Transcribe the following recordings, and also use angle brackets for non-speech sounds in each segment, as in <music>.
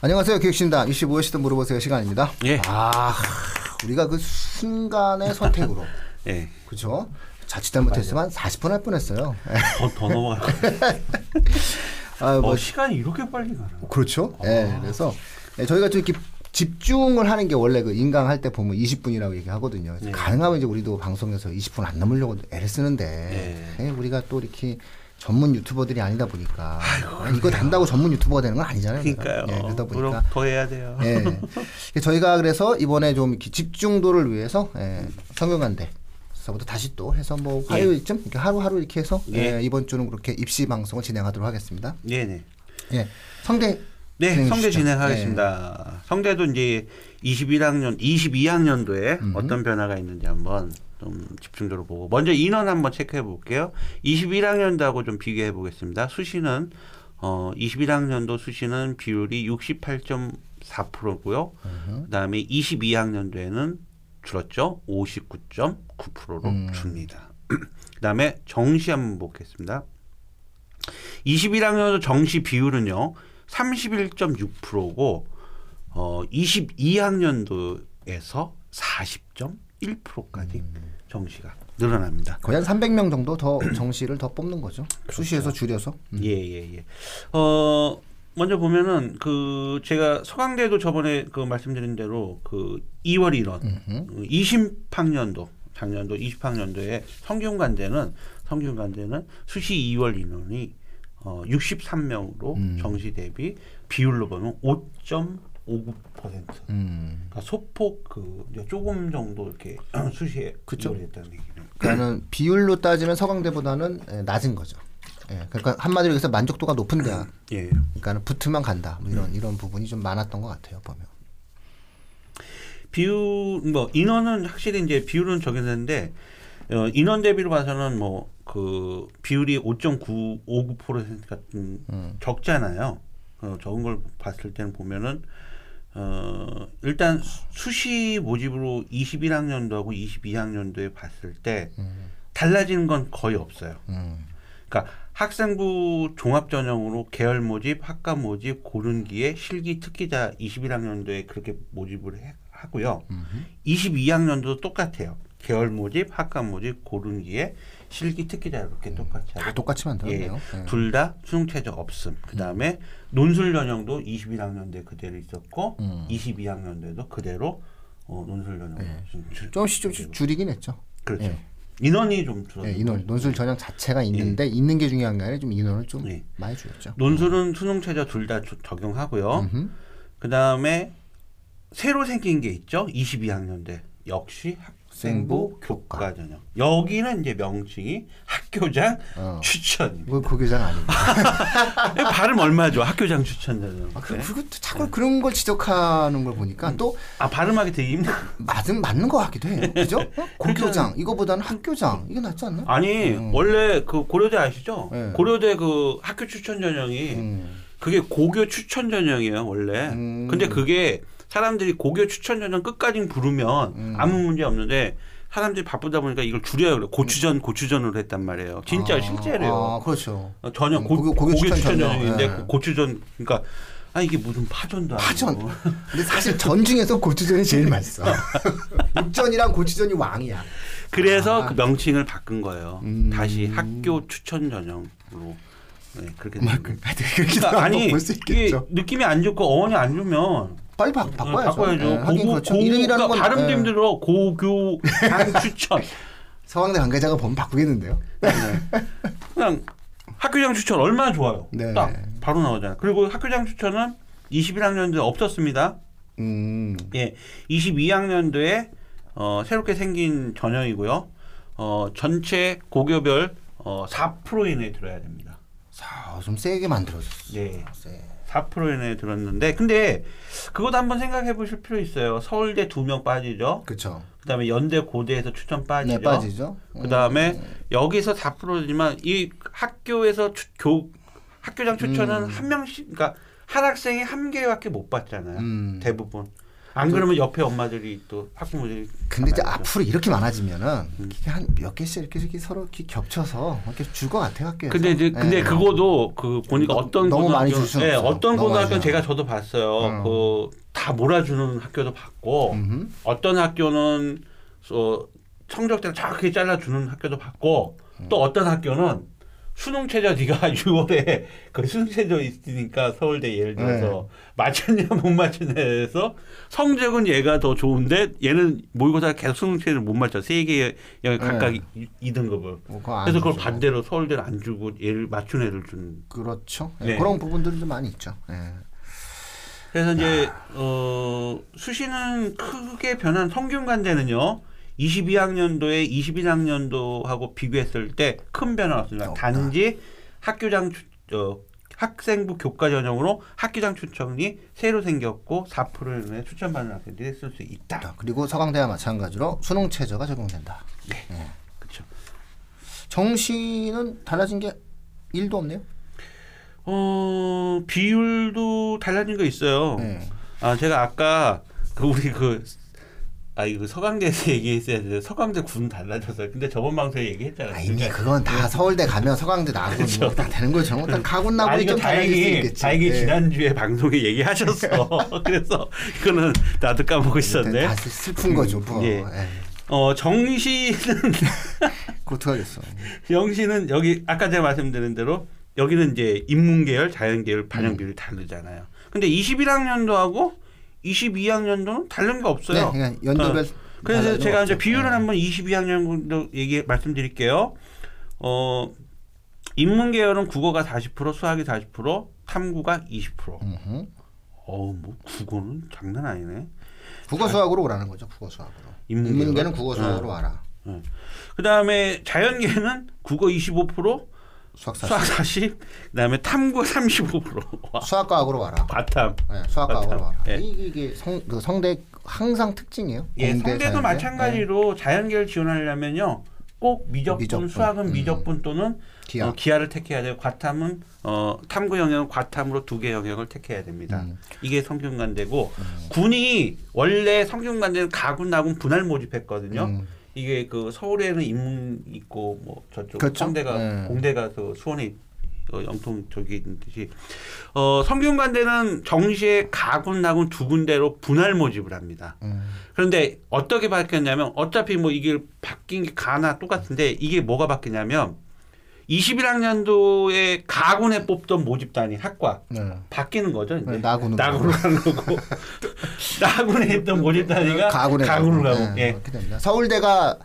안녕하세요. 이슈 무엇이든 물어보세요 시간입니다. 예. 아, 우리가 그 순간의 <laughs> 선택으로. 예. 그죠? 자칫 잘못했으면 40분 할 뻔했어요. 더, 더 넘어갈. 아, <laughs> 뭐 어, 시간이 이렇게 빨리 가나. 그렇죠. 예. 그래서 예, 저희가 좀 이렇게 집중을 하는 게 원래 그 인강 할 때 보면 20분이라고 얘기하거든요. 그래서 네. 가능하면 이제 우리도 방송에서 20분 안 넘으려고 애를 쓰는데 예, 우리가 또 이렇게 전문 유튜버들이 아니다 보니까 이거 단다고 전문 유튜버가 되는 건 아니잖아요. 그러니까요. 예, 그러다 보니까 더 해야 돼요. 예. <laughs> 저희가 그래서 이번에 좀 집중도를 위해서 예, 성균관대서부터 다시 또 해서 뭐 화요일쯤 이렇게 하루하루 이렇게 해서 예. 예, 이번 주는 그렇게 입시 방송을 진행하도록 하겠습니다. 네네. 예. 성대 네, 성대 주시죠. 진행하겠습니다. 성대도 이제 21학년, 22학년도에 음. 어떤 변화가 있는지 한번 좀 집중적으로 보고 먼저 인원 한번 체크해 볼게요. 21학년도하고 좀 비교해 보겠습니다. 수시는 어 21학년도 수시는 비율이 68.4%고요. 그다음에 22학년도에는 줄었죠. 59.9%로 음. 줍니다. <clears throat> 그다음에 정시 한번 보겠습니다. 21학년도 정시 비율은요. 31.6%고 어 22학년도에서 40.1%까지 정시가 늘어납니다. 거의 한 300명 정도 더 <clears throat> 정시를 더 뽑는 거죠. 수시에서 줄여서. 음. 예, 예, 예. 어, 먼저 보면은 그 제가 서강대도 저번에 그 말씀드린 대로 그 2월 인원 그 20학년도 작년도 20학년도에 성균관대는 성균관대는 수시 2월 인원이 어 63명으로 음. 정시 대비 비율로 보면 5.59%. 음. 그러니까 소폭 그 조금 정도 이렇게 <clears throat> 수시에. 이월했다는 얘기는. 그러니까는 비율로 따지면 서강대보다는 예, 낮은 거죠. 예. 그러니까 한마디로 해서 만족도가 높은 대학. <clears throat> 예. 그러니까는 붙으면 간다. 뭐 이런 이런 부분이 좀 많았던 것 같아요. 보면. 비율 뭐 인원은 확실히 이제 비율은 적용되는데 어, 인원 대비로 봐서는 뭐 그 비율이 5.959% 같은 음. 적잖아요. 어, 적은 걸 봤을 때는 보면은 어 일단 수- 수시 모집으로 21학년도하고 22학년도에 봤을 때 달라지는 건 거의 없어요. 음. 그러니까 학생부 종합 전형으로 계열 모집, 학과 모집, 고른기에 실기 특기자 21학년도에 그렇게 모집을 해- 하고요. 22학년도 똑같아요. 계열 모집, 학과 모집, 고른기에 실기 특기자 이렇게 똑같이 다 똑같이 만들었네요. 예. 둘다 수능 최저 없음. 그 다음에 논술 전형도 21학년도에 그대로 있었고 음. 22학년도에도 그대로 어, 논술 전형. 네. 좀 줄- 조금씩 조금씩 줄이긴 했죠. 그렇죠. 예. 인원이 좀 줄었어요. 예, 인원 논술 전형 자체가 있는데 있는 게 중요한 게 아니라 좀 인원을 좀 예. 많이 줄였죠. 논술은 수능 최저 둘 다 적용하고요. 그 다음에 새로 생긴 게 있죠. 22학년대 역시 학생부 교과 전형. 여기는 이제 명칭이 학교장 어. 추천. 뭐 고교장 아닙니다. <laughs> 발음 얼마죠? 학교장 추천 전형. 아, 그, 그리고 또 자꾸 그런 걸 지적하는 걸 보니까 또아 발음하기 되게 힘들. 맞은 맞는 것 같기도 해요. 그죠? <laughs> 어? 고교장 이거보다는 학교장 이게 낫지 않나? 아니 음. 원래 그 고려대 아시죠? 네. 고려대 그 학교 추천 전형이 음. 그게 고교 추천 전형이에요 원래. 음. 근데 그게 사람들이 고교 추천 전형 끝까지 부르면 음. 아무 문제 없는데 사람들이 바쁘다 보니까 이걸 줄여요. 그래. 고추전 고추전으로 했단 말이에요. 진짜 아, 실제로요. 아, 그렇죠. 어, 전혀 음, 고, 고교- 고교, 고교 추천, 추천 전형. 전형인데 예. 고- 고추전 그러니까 아 이게 무슨 파전도 아니고 파전. 근데 사실 전 중에서 고추전이 제일 맛있어. <laughs> 육전이랑 고추전이 왕이야. 그래서 아. 그 명칭을 바꾼 거예요. 음. 다시 학교 추천 전형으로 네, 그렇게 된 거예요. 하여튼 그렇게 그러니까 아니 이게. 느낌이 안 좋고 어원이 안 좋으면 빨리 바, 바꿔야죠. 바꿔야죠. 예, 하긴 고고 그렇죠. 고 이름이라는 건 발음도 예, 힘들어. 고교 장 추천. <laughs> 서강대 관계자가 보면 바꾸겠는데요. 그냥 학교장 추천 얼마나 좋아요. 네. 딱 바로 나오잖아요. 그리고 학교장 추천은 21학년도에 없었습니다. 음. 예, 22학년도에 어, 새롭게 생긴 전형이고요. 어, 전체 고교별 어, 4% 이내에 들어야 됩니다. 자, 좀 세게 만들어졌어. 네. 세. 4% 이내에 들었는데 근데 그것도 한번 생각해 보실 필요 있어요. 서울대 두 명 빠지죠. 그렇죠. 그다음에 연대 고대에서 추천 빠지죠. 네, 빠지죠. 그다음에 음. 여기서 4%지만 이 학교에서 추, 교 학교장 추천은 음. 한 명씩 그러니까 한 학생이 한 개밖에 못 받잖아요. 음. 대부분 안 그러면 옆에 엄마들이 또 학부모들이 근데 이제 앞으로 이렇게 많아지면은 음. 이게 한몇 개씩 이렇게, 이렇게 서로 이렇게 겹쳐서 이렇게 줄 것 같아요 학교에서. 근데 이제 근데 예. 그거도 그 보니까 너- 어떤 너무 많이 줄 고등학교 수는 예, 없어. 어떤 많이 제가 저도 봤어요. 어. 그다 몰아주는 학교도 봤고 음흠. 어떤 학교는 어, 성적대로 정확하게 잘라주는 학교도 봤고 음. 또 어떤 학교는 수능 최저 네가 <laughs> 6월에 그 수능 최저 있으니까 서울대 예를 들어서 네. 맞췄냐 못 맞췄냐에서 성적은 얘가 더 좋은데 얘는 모의고사 계속 수능 최저를 못 맞춰 세개 영역 각각 네. 이 2등급을 뭐 그래서 그걸 주죠. 반대로 서울대를 안 주고 얘를 맞춘 애를 준 그렇죠. 예, 네. 그런 부분들이 좀 많이 있죠. 예. 그래서 이제 어 수시는 크게 변한 성균관대는요. 22학년도에 21학년도하고 비교했을 때 큰 변화 없습니다. 없다. 단지 학교장 추, 어, 학생부 교과 전형으로 학교장 추천이 새로 생겼고 4%의 추천받는 학생들이 쓸 수 있다. 자, 그리고 서강대와 마찬가지로 수능 최저가 적용된다. 그렇죠. 정시는 달라진 게 1도 없네요. 어 비율도 달라진 거 있어요. 네. 아 제가 아까 그 우리 그 아 이거 서강대에서 <laughs> 얘기했어야 돼. 서강대 군 달라졌어요. 근데 저번 방송에 얘기했잖아요. 아, 이미 그건 다 서울대 가면 서강대 나고 뭐다 되는 거죠. 일단 가군 아 나군이 이거 좀수 다행히. 다행히 예. 지난주에 방송에 얘기하셨어. <laughs> <laughs> 그래서 이거는 나도 까먹고 있었네. 다 슬픈 거죠. 뭐. 예. 예. 어 정시는 그 어떡하겠어. 정시는 여기 아까 제가 말씀드린 대로 여기는 이제 인문계열, 자연계열 음. 반영 비율이 다르잖아요. 근데 21학년도하고 22학년도는 다른 게 없어요. 네, 그냥 연도별 그래서 달라지는 제가 거 이제. 비율을 예. 한번 22학년도 얘기 말씀드릴게요. 어 인문 계열은 국어가 40%, 수학이 40%, 탐구가 20%. 음흠. 어우 뭐 국어는 장난 아니네. 국어 수학으로 오라는 거죠. 국어 수학으로. 인문계는 국어 수학으로 어. 와라. 그다음에 자연계는 국어 25%, 수학 사실. 수학 40, 그다음에 탐구 35%. <laughs> 와, 수학과학으로 와라. 과탐. 네, 수학과학으로 와라. 예. 이- 이게 성, 그 성대 항상 특징이에요. 예, 성대도 자연대. 마찬가지로 자연계를 지원하려면요. 꼭 미적분, 미적분. 수학은 음. 미적분 또는 기하. 어, 기하를 택해야 돼요. 과탐은 어, 탐구 영역은 과탐으로 두 개 영역을 택해야 됩니다. 음. 이게 성균관대고 군이 원래 성균관대는 가군 나군 분할 모집했거든요. 음. 이게 그 서울에는 인문 있고 뭐 저쪽 그렇죠. 성대가 네. 공대가 그 수원에 어, 영통 저기 있는 듯이 어, 성균관대는 정시에 가군 나군 두 군데로 분할 모집을 합니다. 음. 그런데 어떻게 바뀌었냐면 어차피 뭐 이게 바뀐 게 가나 똑같은데 이게 뭐가 바뀌냐면 21학년도에 가군에 뽑던 모집단이 학과 네. 바뀌는 거죠. 이제. 네, 나군으로. 나군으로 가는 거고 <laughs> 나군에 했던 모집단이가 가군에 가군으로 가고 네, 예. 됩니다. 서울대가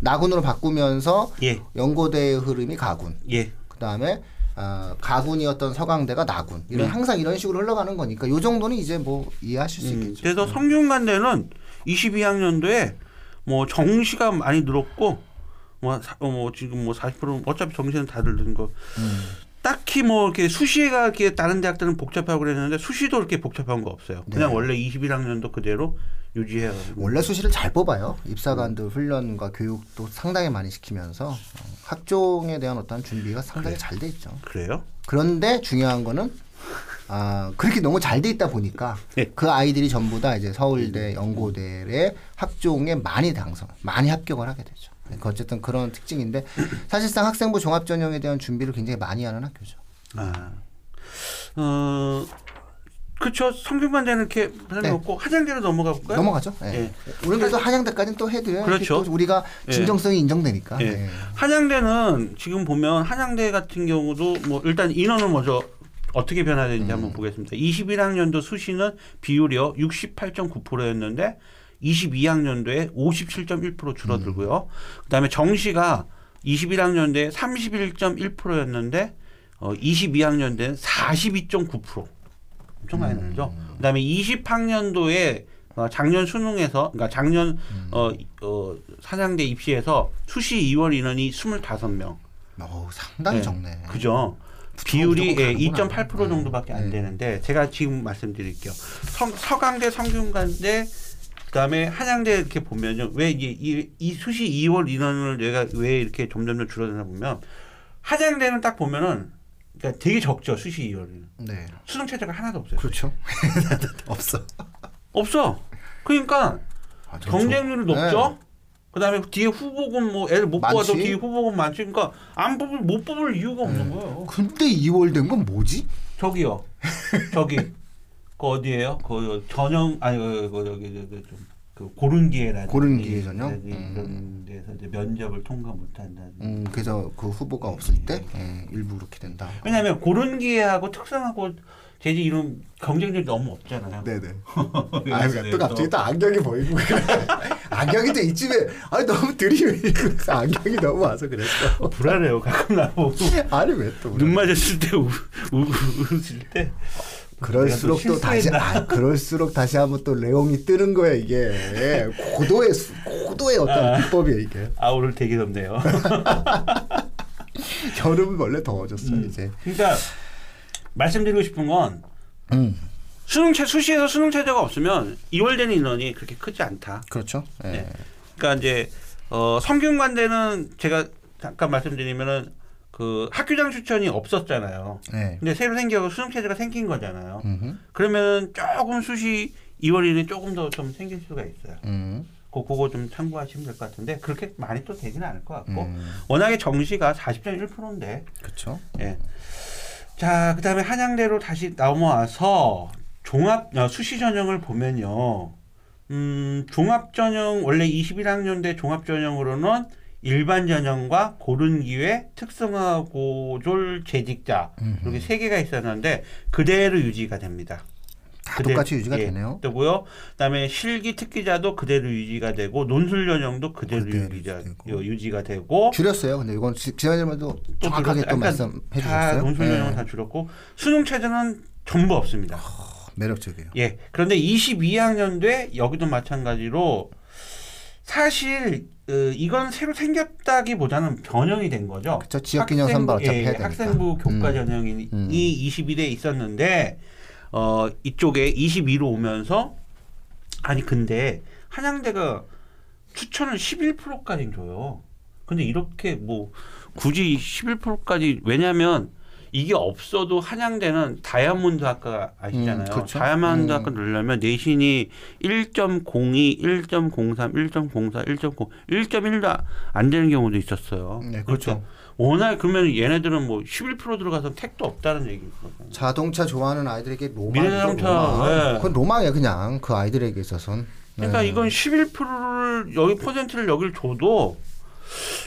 나군으로 바꾸면서 예. 연고대의 흐름이 가군. 예. 그다음에 어, 가군이었던 서강대가 나군. 이런 음. 항상 이런 식으로 흘러가는 거니까 요 정도는 이제 뭐 이해하실 수 음, 있겠죠. 그래서 성균관대는 22학년도에 뭐 정시가 많이 늘었고 뭐, 사- 어, 뭐 지금 뭐 40% 어차피 정시는 다들 늘은 거 음. 딱히 뭐 이렇게 수시가 이렇게 다른 대학들은 복잡하고 그랬는데 수시도 그렇게 복잡한 거 없어요. 그냥 네. 원래 21학년도 그대로 유지해요. 원래 수시를 잘 뽑아요. 입사관들 훈련과 교육도 상당히 많이 시키면서 어, 학종에 대한 어떤 준비가 상당히 잘돼 있죠. 그래요? 그런데 중요한 거는 아 그렇게 너무 잘 돼 있다 보니까 네. 그 아이들이 전부 다 이제 서울대, 연고대의 학종에 많이 당선, 많이 합격을 하게 되죠. 그러니까 어쨌든 그런 특징인데 사실상 학생부 종합 전형에 대한 준비를 굉장히 많이 하는 학교죠. 아, 어, 그렇죠. 성균관대는 이렇게 설명했고 화장대로 넘어가 볼까요? 넘어가죠. 예. 예. 우리 그래도 한양대까지는 또 해드려요. 그렇죠. 우리가 예. 진정성이 인정되니까. 예. 예. 한양대는 지금 보면 한양대 같은 경우도 뭐 일단 인원은 먼저 어떻게 변화되는지 한번 보겠습니다. 21학년도 수시는 비율이요 68.9%였는데 22학년도에 57.1% 줄어들고요. 그다음에 정시가 21학년도에 31.1%였는데 어, 22학년도에는 42.9% 엄청 많이 늘죠. 그다음에 20학년도에 어, 작년 수능에서 그러니까 작년 어, 어, 사장대 입시에서 수시 2월 인원이 25명. 어, 상당히 네. 적네. 그죠? 비율이 예, 가는구나. 2.8% 정도밖에 안 네. 되는데 제가 지금 말씀드릴게요. 성, 서강대, 성균관대 그다음에 한양대 이렇게 보면요. 왜 이게 이, 이 수시 2월 인원을 내가 왜 이렇게 점점 줄어드나 보면 한양대는 딱 보면은 그러니까 되게 적죠. 수시 2월은. 네. 수능 체제가 하나도 없어요. 그렇죠. <laughs> 없어. 없어. 그러니까 아, 저- 경쟁률이 저- 높죠. 그다음에 뒤에 후보군 뭐 애들 못 많지. 뽑아도 뒤에 후보군 많지. 그러니까 안 뽑을 못 뽑을 이유가 없는 네. 거예요. 근데 2월 된 건 뭐지? 저기요. 저기 그 어디예요? 그 전형 아니 그, 그 저기 좀그 고른 기회라든지 고른 기회 전형? 라든지 이런 데서 이제 면접을 통과 못 한다는. 음, 그래서 그 후보가 없을 때 예, 일부 그렇게 된다. 왜냐하면 고른 기회하고 특성하고 재지 이런 경쟁률이 너무 없잖아요. 네네. <laughs> 아, 그러니까 또 갑자기 또 안경이 보이고 <laughs> 안경이 또 이쯤에 아니 너무 들이밀고 안경이 너무 와서 그랬어. <laughs> 불안해요. 가끔 나보고 아니 왜 또? 눈 맞았을 때 우, 우, 웃을 때 그럴수록 내가 또 다시? 아, 그럴수록 다시 한번 또 레옹이 뜨는 거야 이게 고도의 수- 고도의 어떤 아. 비법이야 이게. 아 오늘 되게 덥네요. <laughs> 여름은 원래 더워졌어 음. 이제. 그러니까 말씀드리고 싶은 건 음. 수능체 수시에서 수능 체제가 없으면 2월 되는 인원이 그렇게 크지 않다. 그렇죠. 예. 네. 그러니까 이제 어, 성균관대는 제가 잠깐 말씀드리면은 그 학교장 추천이 없었잖아요. 네. 근데 새로 생겨서 수능 체제가 생긴 거잖아요. 음흠. 그러면 조금 수시 2월 이내 조금 더 좀 생길 수가 있어요. 음. 그 그거 좀 참고하시면 될 것 같은데 그렇게 많이 또 되지는 않을 것 같고 음. 워낙에 정시가 40.1%인데 그렇죠. 예. 자, 그다음에 한양대로 다시 넘어와서 종합 어, 수시 전형을 보면요. 음, 종합 전형 원래 21학년대 종합 전형으로는 일반 전형과 고른 기회, 특성화 고졸 재직자 이렇게 세 개가 있었는데 그대로 유지가 됩니다. 다 그대- 똑같이 유지가 예, 되네요. 되고요. 그다음에 실기 특기자도 그대로 유지가 되고 논술 전형도 그대로 그대로 유지가, 유지되고. 유지가 되고 줄였어요. 근데 이건 지- 지난주에도 또 정확하게 또 말씀해 다 주셨어요. 논술 예. 전형은 다 줄였고 수능 체제는 전부 없습니다. 매력적이에요. 예. 그런데 22학년도에 여기도 마찬가지로 사실 어, 이건 새로 생겼다기보다는 변형이 된 거죠. 그쵸, 지역균형 선발 어차피 예, 해야 되니까. 학생부 교과 음. 전형이 음. 21에 있었는데 어, 이쪽에 22로 오면서 아니 근데 한양대가 추천을 11%까지 줘요. 근데 이렇게 뭐 굳이 11%까지 왜냐면 이게 없어도 한양대는 다이아몬드 학과 아시잖아요. 음, 그렇죠. 다이아몬드 음. 학과 넣으려면 내신이 1.02, 1.03, 1.04, 1.0, 1.1도 안 되는 경우도 있었어요. 네, 그렇죠. 그러니까 워낙 그러면 얘네들은 뭐 11% 들어가서 택도 없다는 얘기거든요. 자동차 좋아하는 아이들에게 로망. 미래자동차, 로망. 예. 그건 로망이에요, 그냥 그 아이들에게 있어서는. 그러니까 네. 이건 11%를 여기 퍼센트를 여기를 줘도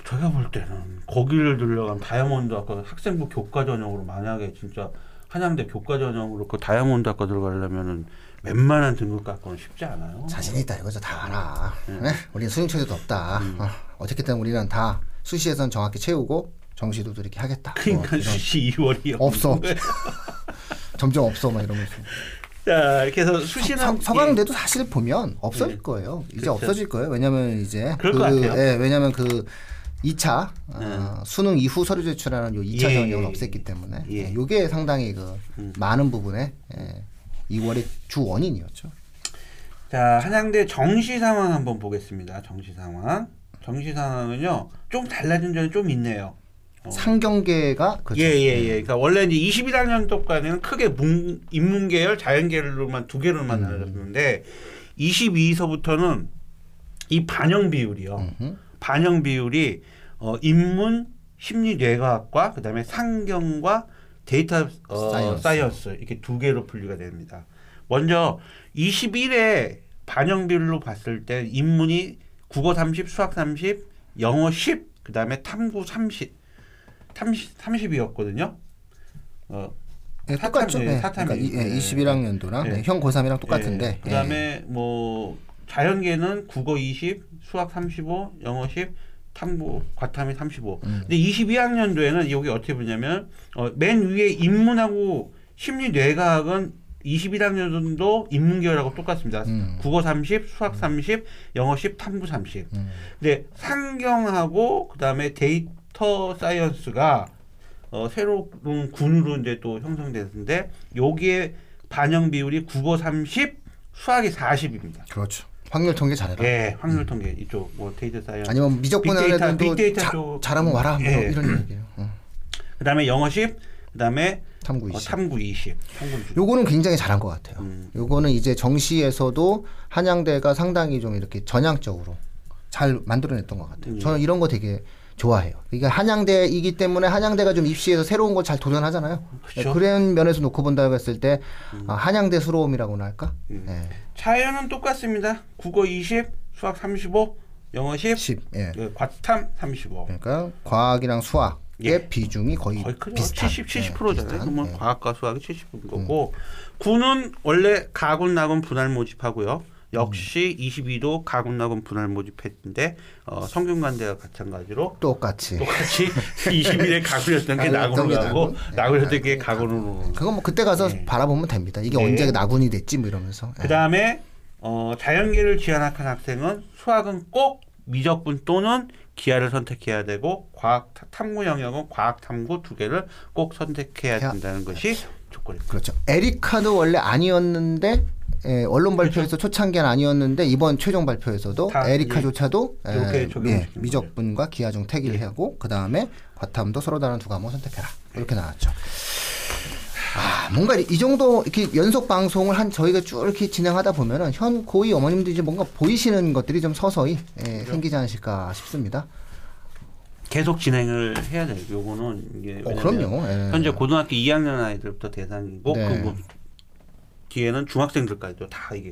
제가 볼 때는 거기를 들려간 다이아몬드 학과 학생부 교과 전형으로 만약에 진짜 한양대 교과 전형으로 그 다이아몬드 학과 들어가려면은 웬만한 등급 갖고는 쉽지 않아요. 자신 있다 이거죠. 다 알아. 음. 네? 우리는 수능 체제도 없다. 어, 어떻게든 우리는 다 수시에선 정확히 채우고 정시도 이렇게 하겠다. 뭐 그러니까 이런- 수시 2월이 없어. <laughs> 점점 없어 막 이러면서. 자 이렇게 해서 수시는 서, 서강대도 사실 보면 없어질 예. 거예요. 이제 그렇죠. 없어질 거예요. 왜냐면 이제 그럴 것 같아요. 예, 왜냐면 그 2차 어, 음. 수능 이후 서류 제출하는 요 2차 예, 전형을 예, 없앴기 때문에 예. 예, 요게 상당히 그 음. 많은 부분에 예, 2월의 주 원인이었죠. 자 한양대 정시 상황 한번 보겠습니다. 정시 상황. 정시 상황은요 좀 달라진 점이 좀 있네요. 어. 상경계가 그렇죠. 예 예 예. 그러니까 원래 이제 21학년도까지는 크게 문, 인문계열, 자연계열로만 두 개로만 음. 나눠졌는데 22서부터는 이 반영 비율이요. 음흠. 반영 비율이 어, 인문, 심리 뇌과학과 그다음에 상경과 데이터 어, science. science. 이렇게 두 개로 분류가 됩니다. 먼저 21에 반영 비율로 봤을 때 인문이 국어 30, 수학 30, 영어 10, 그다음에 탐구 30, 30 30이었거든요. 어, 예, 사탐, 똑같죠. 예, 예, 사탐이. 그러니까 이- 예, 예. 21학년도랑 예. 형 고3이랑 똑같은데. 예, 그다음에 뭐 자연계는 국어 20, 수학 35, 영어 10, 탐구 과탐이 35. 음. 근데 22학년도에는 여기 어떻게 보냐면 어, 맨 위에 인문하고 심리 뇌과학은 21학년도 인문계열하고 똑같습니다. 음. 국어 30, 수학 30, 영어 10, 탐구 30. 음. 근데 상경하고 그다음에 데이터 science가 어, 새로운 군으로 이제 또 형성됐는데 여기에 반영 비율이 국어 30, 수학이 40입니다. 그렇죠. 확률 통계 잘해라. 예, 확률 통계 이쪽 뭐 데이터 science. 아니면 미적분 빅데이터 자- 쪽. 잘하면 와라 뭐 예. 이런 얘기예요. 어. 그다음에 영어 10, 그다음에 탐구 어, 20. 탐구 20. 탐구 20. 요거는 굉장히 잘한 것 같아요. 음. 요거는 이제 정시에서도 한양대가 상당히 좀 이렇게 전향적으로 잘 만들어냈던 것 음. 같아요. 저는 이런 거 되게 좋아해요. 이게 한양대이기 때문에 한양대가 좀 입시에서 새로운 걸 잘 도전하잖아요. 음. 네, 그런 면에서 놓고 본다고 했을 때 아, 한양대스러움이라고나 할까? 네. 자연은 똑같습니다. 국어 20, 수학 35, 영어 10, 10. 예. 그 과탐 35. 그러니까 과학이랑 수학의 예. 비중이 거의, 거의. 비슷한. 70, 예, 70%잖아요. 비슷한. 그러면 예. 과학과 수학이 70%인 거고 군은 원래 가군 나군 분할 모집하고요. 역시 22도 가군 나군 분할 모집했는데 어, 성균관대와 마찬가지로 똑같이. 똑같이 <laughs> 21에 가군이었던 게 나군으로 게 가고 나군. 네. 나군이었던 게 가군으로 그건 뭐 그때 가서 바라보면 됩니다. 이게 네. 언제 나군이 됐지 뭐 이러면서. 예. 그 다음에 어, 자연계를 지원학한 학생은 수학은 꼭 미적분 또는 기하를 선택해야 되고 과학 타- 탐구 영역은 과학 탐구 두 개를 꼭 선택해야 해야- 된다는 것이 조건입니다. 그렇죠. 에리카도 원래 아니었는데 예, 언론 발표에서 초창기는 아니었는데 이번 최종 발표에서도 다 에리카조차도 예, 예, 예, 미적분과 기하 중 택일 하고 그 다음에 과탐도 서로 다른 두 과목 선택해라 이렇게 나왔죠. 아 뭔가 이 정도 이렇게 연속 방송을 한 저희가 쭉 이렇게 진행하다 보면은 현 고위 어머님들이 이제 뭔가 보이시는 것들이 좀 서서히 예, 생기지 않으실까 싶습니다. 계속 진행을 해야 돼요. 요거는 이게 어, 그럼요. 예. 현재 고등학교 2학년 아이들부터 대상이고 네. 그뭐 뒤에는 중학생들까지도 다 이게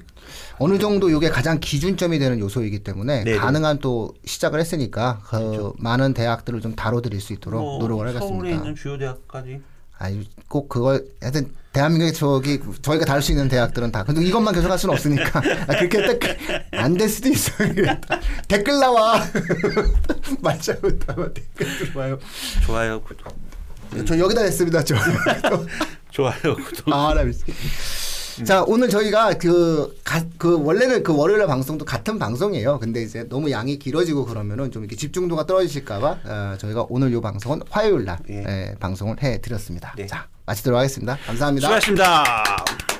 어느 정도 이게 가장 기준점이 되는 요소이기 때문에 네네. 가능한 또 시작을 했으니까 그 많은 대학들을 좀 다뤄드릴 수 있도록 뭐 노력을 서울에 하겠습니다. 있는 주요 대학까지 아유 꼭 그걸 하여튼 대한민국에 저기 저희가 다룰 수 있는 대학들은 다 근데 이것만 계속 할 수는 없으니까 <laughs> 아, 그렇게 딱안될 수도 있어요. 댓글 나와 <laughs> 못하면 댓글 들어와요. 좋아요 구독 저 여기다 했습니다. 저. <laughs> 좋아요 구독 아, 나 미치. 자 오늘 저희가 그, 가, 그 원래는 그 월요일 방송도 같은 방송이에요. 근데 이제 너무 양이 길어지고 그러면은 좀 이렇게 집중도가 떨어지실까봐 어, 저희가 오늘 요 방송은 화요일 날 예. 예, 방송을 해드렸습니다. 네. 자 마치도록 하겠습니다. 감사합니다. 수고하셨습니다.